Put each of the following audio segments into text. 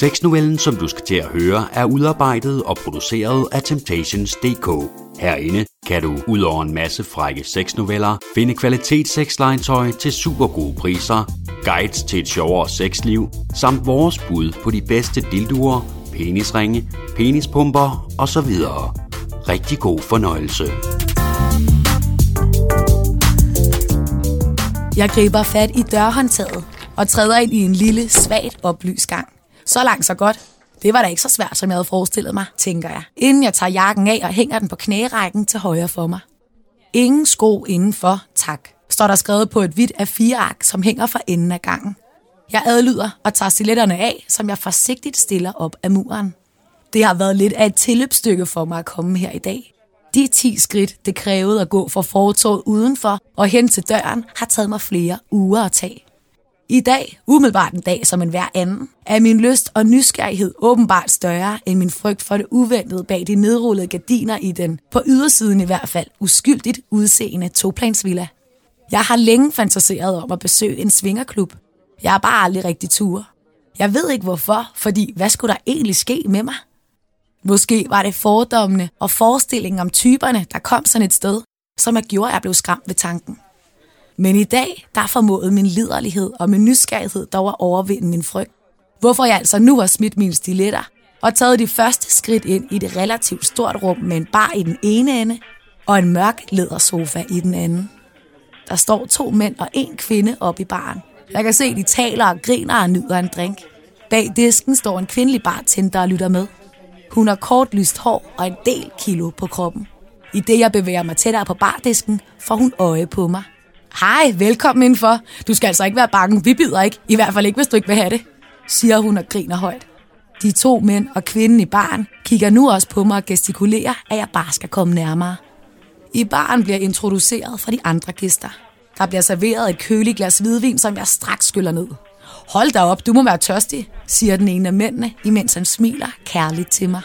Sexnovellen, som du skal til at høre, er udarbejdet og produceret af Temptations.dk. Herinde kan du, ud over en masse frække sexnoveller, finde kvalitetssexlegetøj til super gode priser, guides til et sjovere sexliv, samt vores bud på de bedste dilduer, penisringe, penispumper osv. Rigtig god fornøjelse. Jeg griber fat i dørhåndtaget og træder ind i en lille, svagt oplyst gang. Så langt, så godt. Det var da ikke så svært, som jeg havde forestillet mig, tænker jeg, inden jeg tager jakken af og hænger den på knærækken til højre for mig. Ingen sko indenfor, tak, står der skrevet på et hvidt af fire ark, som hænger for enden af gangen. Jeg adlyder og tager stiletterne af, som jeg forsigtigt stiller op af muren. Det har været lidt af et tilløbsstykke for mig at komme her i dag. De 10 skridt, det krævede at gå fra fortorvet udenfor og hen til døren, har taget mig flere uger at tage. I dag, umiddelbart en dag som en hver anden, er min lyst og nysgerrighed åbenbart større end min frygt for det uventede bag de nedrullede gardiner i den, på ydersiden i hvert fald, uskyldigt udseende toplansvilla. Jeg har længe fantaseret om at besøge en svingerklub. Jeg har bare aldrig rigtig tur. Jeg ved ikke hvorfor, fordi hvad skulle der egentlig ske med mig? Måske var det fordommene og forestillingen om typerne, der kom sådan et sted, som jeg gjorde, at jeg blev skræmt ved tanken. Men i dag, der formåede min liderlighed og min nysgerrighed dog at overvinde min frygt. Hvorfor jeg altså nu har smidt mine stiletter og taget de første skridt ind i det relativt stort rum med en bar i den ene ende og en mørk lædersofa i den anden. Der står to mænd og en kvinde oppe i baren. Jeg kan se, de taler og griner og nyder en drink. Bag disken står en kvindelig bartender og lytter med. Hun har kort lyst hår og en del kilo på kroppen. I det jeg bevæger mig tættere på bardisken, får hun øje på mig. Hej, velkommen indenfor. Du skal altså ikke være bange, vi bider ikke. I hvert fald ikke, hvis du ikke vil have det, siger hun og griner højt. De to mænd og kvinden i baren kigger nu også på mig og gestikulerer, at jeg bare skal komme nærmere. I baren bliver introduceret for de andre gæster. Der bliver serveret et køligt glas hvidvin, som jeg straks skyller ned. Hold da op, du må være tørstig, siger den ene af mændene, imens han smiler kærligt til mig.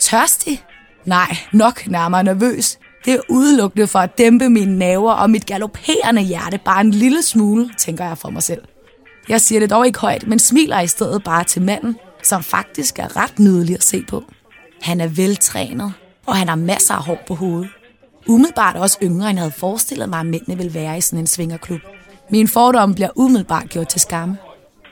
Tørstig? Nej, nok nærmere nervøs. Det er udelukkende for at dæmpe mine naver og mit galopperende hjerte bare en lille smule, tænker jeg for mig selv. Jeg siger det dog ikke højt, men smiler i stedet bare til manden, som faktisk er ret nydelig at se på. Han er veltrænet, og han har masser af hår på hovedet. Umiddelbart også yngre, end jeg havde forestillet mig, at mændene ville være i sådan en svingerklub. Min fordom bliver umiddelbart gjort til skamme.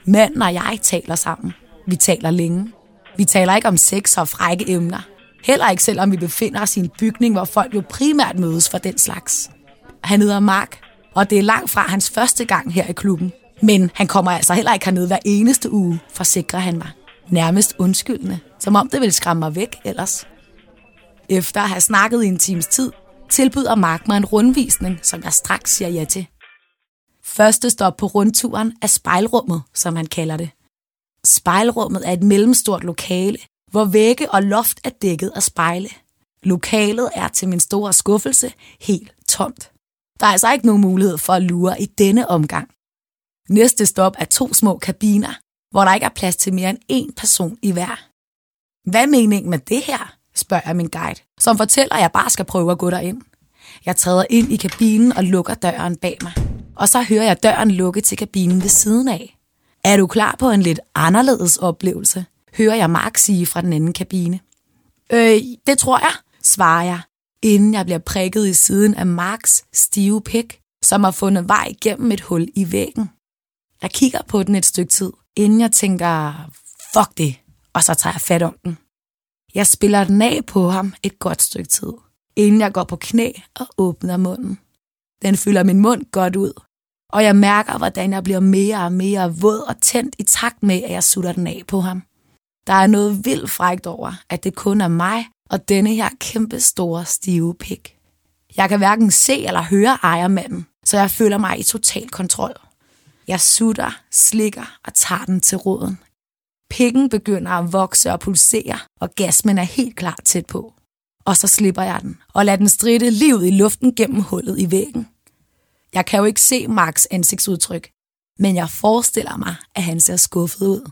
Manden og jeg taler sammen. Vi taler længe. Vi taler ikke om sex og frække emner. Heller ikke selvom vi befinder os i en bygning, hvor folk jo primært mødes for den slags. Han hedder Mark, og det er langt fra hans første gang her i klubben. Men han kommer altså heller ikke hernede hver eneste uge, forsikrer han mig. Nærmest undskyldende, som om det ville skræmme mig væk ellers. Efter at have snakket i en times tid, tilbyder Mark mig en rundvisning, som jeg straks siger ja til. Første stop på rundturen er spejlrummet, som han kalder det. Spejlrummet er et mellemstort lokale, hvor vægge og loft er dækket af spejle. Lokalet er til min store skuffelse helt tomt. Der er altså ikke nogen mulighed for at lure i denne omgang. Næste stop er to små kabiner, hvor der ikke er plads til mere end én person i hver. Hvad er meningen med det her? spørger jeg min guide, som fortæller, at jeg bare skal prøve at gå derind. Jeg træder ind i kabinen og lukker døren bag mig. Og så hører jeg døren lukke til kabinen ved siden af. Er du klar på en lidt anderledes oplevelse? Hører jeg Mark sige fra den anden kabine. Øh, det tror jeg, svarer jeg, inden jeg bliver prikket i siden af Marks stive pik, som har fundet vej gennem et hul i væggen. Jeg kigger på den et stykke tid, inden jeg tænker, fuck det, og så tager jeg fat om den. Jeg spiller den af på ham et godt stykke tid, inden jeg går på knæ og åbner munden. Den fylder min mund godt ud, og jeg mærker, hvordan jeg bliver mere og mere våd og tændt i takt med, at jeg sutter den af på ham. Der er noget vildt frægt over, at det kun er mig og denne her kæmpe store stive pik. Jeg kan hverken se eller høre ejermanden, så jeg føler mig i total kontrol. Jeg sutter, slikker og tager den til roden. Pikken begynder at vokse og pulsere, og gasmen er helt klar tæt på. Og så slipper jeg den, og lader den stride livet i luften gennem hullet i væggen. Jeg kan jo ikke se Marks ansigtsudtryk, men jeg forestiller mig, at han ser skuffet ud.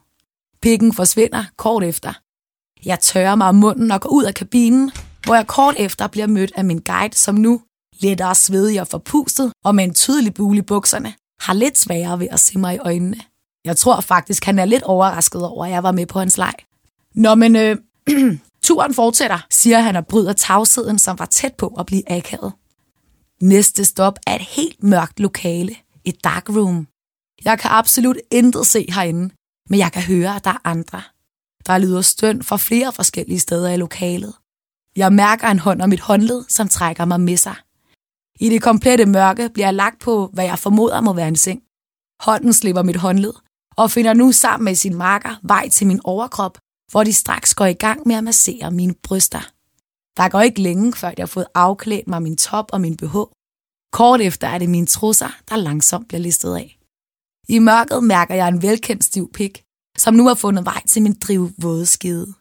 Pikken forsvinder kort efter. Jeg tørrer mig om munden og går ud af kabinen, hvor jeg kort efter bliver mødt af min guide, som nu, lettere svedig og forpustet og med en tydelig bule i bukserne, har lidt sværere ved at se mig i øjnene. Jeg tror faktisk, han er lidt overrasket over, at jeg var med på hans leg. Nå, men øh, turen fortsætter, siger han og bryder tavsheden, som var tæt på at blive akavet. Næste stop er et helt mørkt lokale, et dark room. Jeg kan absolut intet se herinde, men jeg kan høre, at der er andre. Der lyder støn fra flere forskellige steder i lokalet. Jeg mærker en hånd om mit håndled, som trækker mig med sig. I det komplette mørke bliver jeg lagt på, hvad jeg formoder må være en seng. Hånden slipper mit håndled og finder nu sammen med sin marker vej til min overkrop, hvor de straks går i gang med at massere mine bryster. Der går ikke længe, før jeg har fået afklædt mig min top og min BH. Kort efter er det mine trusser, der langsomt bliver listet af. I mørket mærker jeg en velkendt stiv pik, som nu har fundet vej til min drivvåde skide.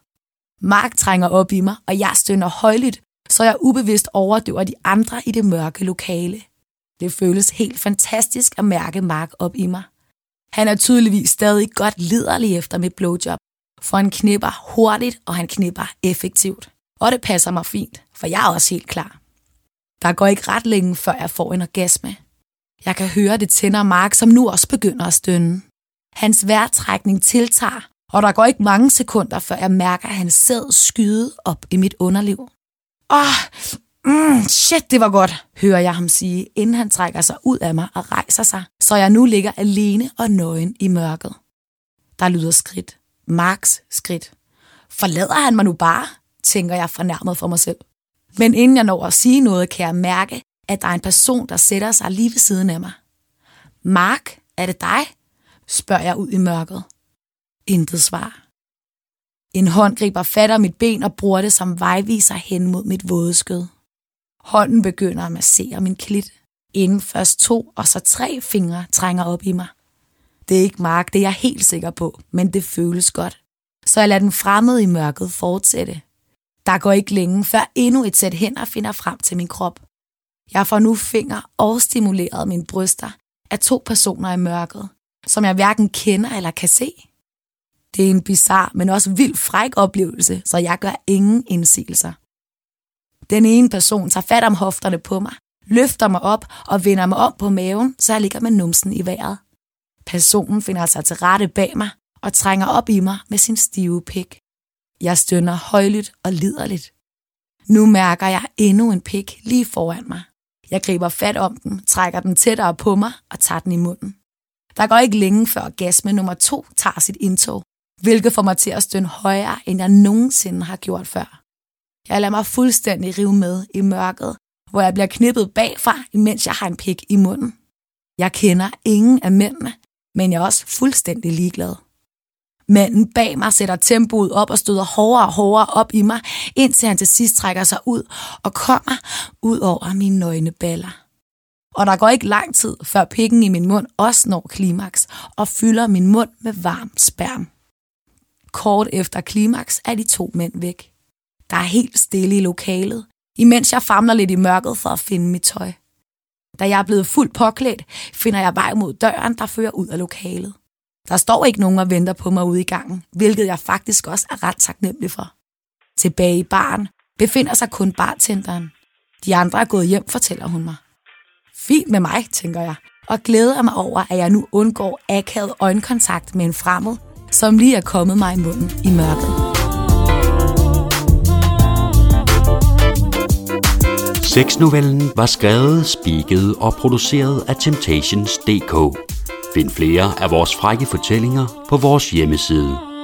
Mark trænger op i mig, og jeg stønner højligt, så jeg ubevidst overdøver de andre i det mørke lokale. Det føles helt fantastisk at mærke Mark op i mig. Han er tydeligvis stadig godt liderlig efter mit blowjob, for han knipper hurtigt, og han knipper effektivt. Og det passer mig fint, for jeg er også helt klar. Der går ikke ret længe, før jeg får en orgasme. Jeg kan høre det tænder Mark, som nu også begynder at stønne. Hans vejrtrækning tiltager, og der går ikke mange sekunder, før jeg mærker hans sæd skyde op i mit underliv. Åh, oh, mm, shit, det var godt, hører jeg ham sige, inden han trækker sig ud af mig og rejser sig, så jeg nu ligger alene og nøgen i mørket. Der lyder skridt. Marks skridt. Forlader han mig nu bare, tænker jeg fornærmet for mig selv. Men inden jeg når at sige noget, kan jeg mærke, at der er en person, der sætter sig lige ved siden af mig. Mark, er det dig? spørger jeg ud i mørket. Intet svar. En hånd griber fat om mit ben og bruger det som vejviser hen mod mit vådeskød. Hånden begynder at massere min klit. Inden først to og så tre fingre trænger op i mig. Det er ikke Mark, det er jeg helt sikker på, men det føles godt. Så jeg lader den fremmede i mørket fortsætte. Der går ikke længe, før endnu et sæt hænder finder frem til min krop. Jeg får nu fingre og stimuleret mine bryster af to personer i mørket, som jeg hverken kender eller kan se. Det er en bizar, men også vild fræk oplevelse, så jeg gør ingen indsigelser. Den ene person tager fat om hofterne på mig, løfter mig op og vender mig om på maven, så jeg ligger med numsen i vejret. Personen finder sig til rette bag mig og trænger op i mig med sin stive pik. Jeg stønner højlydt og liderligt. Nu mærker jeg endnu en pik lige foran mig. Jeg griber fat om den, trækker den tættere på mig og tager den i munden. Der går ikke længe før gasme nummer to tager sit indtog, hvilket får mig til at stønne højere, end jeg nogensinde har gjort før. Jeg lader mig fuldstændig rive med i mørket, hvor jeg bliver knippet bagfra, imens jeg har en pik i munden. Jeg kender ingen af mændene, men jeg er også fuldstændig ligeglad. Manden bag mig sætter tempoet op og støder hårdere og hårdere op i mig, indtil han til sidst trækker sig ud og kommer ud over mine nøgne baller. Og der går ikke lang tid, før pikken i min mund også når klimaks og fylder min mund med varm sperm. Kort efter klimaks er de to mænd væk. Der er helt stille i lokalet, imens jeg famler lidt i mørket for at finde mit tøj. Da jeg er blevet fuldt påklædt, finder jeg vej mod døren, der fører ud af lokalet. Der står ikke nogen og venter på mig ude i gangen, hvilket jeg faktisk også er ret taknemmelig for. Tilbage i baren befinder sig kun bartenderen. De andre er gået hjem, fortæller hun mig. Fint med mig, tænker jeg, og glæder mig over, at jeg nu undgår akavet øjenkontakt med en fremmed, som lige er kommet mig i munden i mørket. Sexnovellen var skrevet, spiket og produceret af Temptations.dk. Find flere af vores frække fortællinger på vores hjemmeside.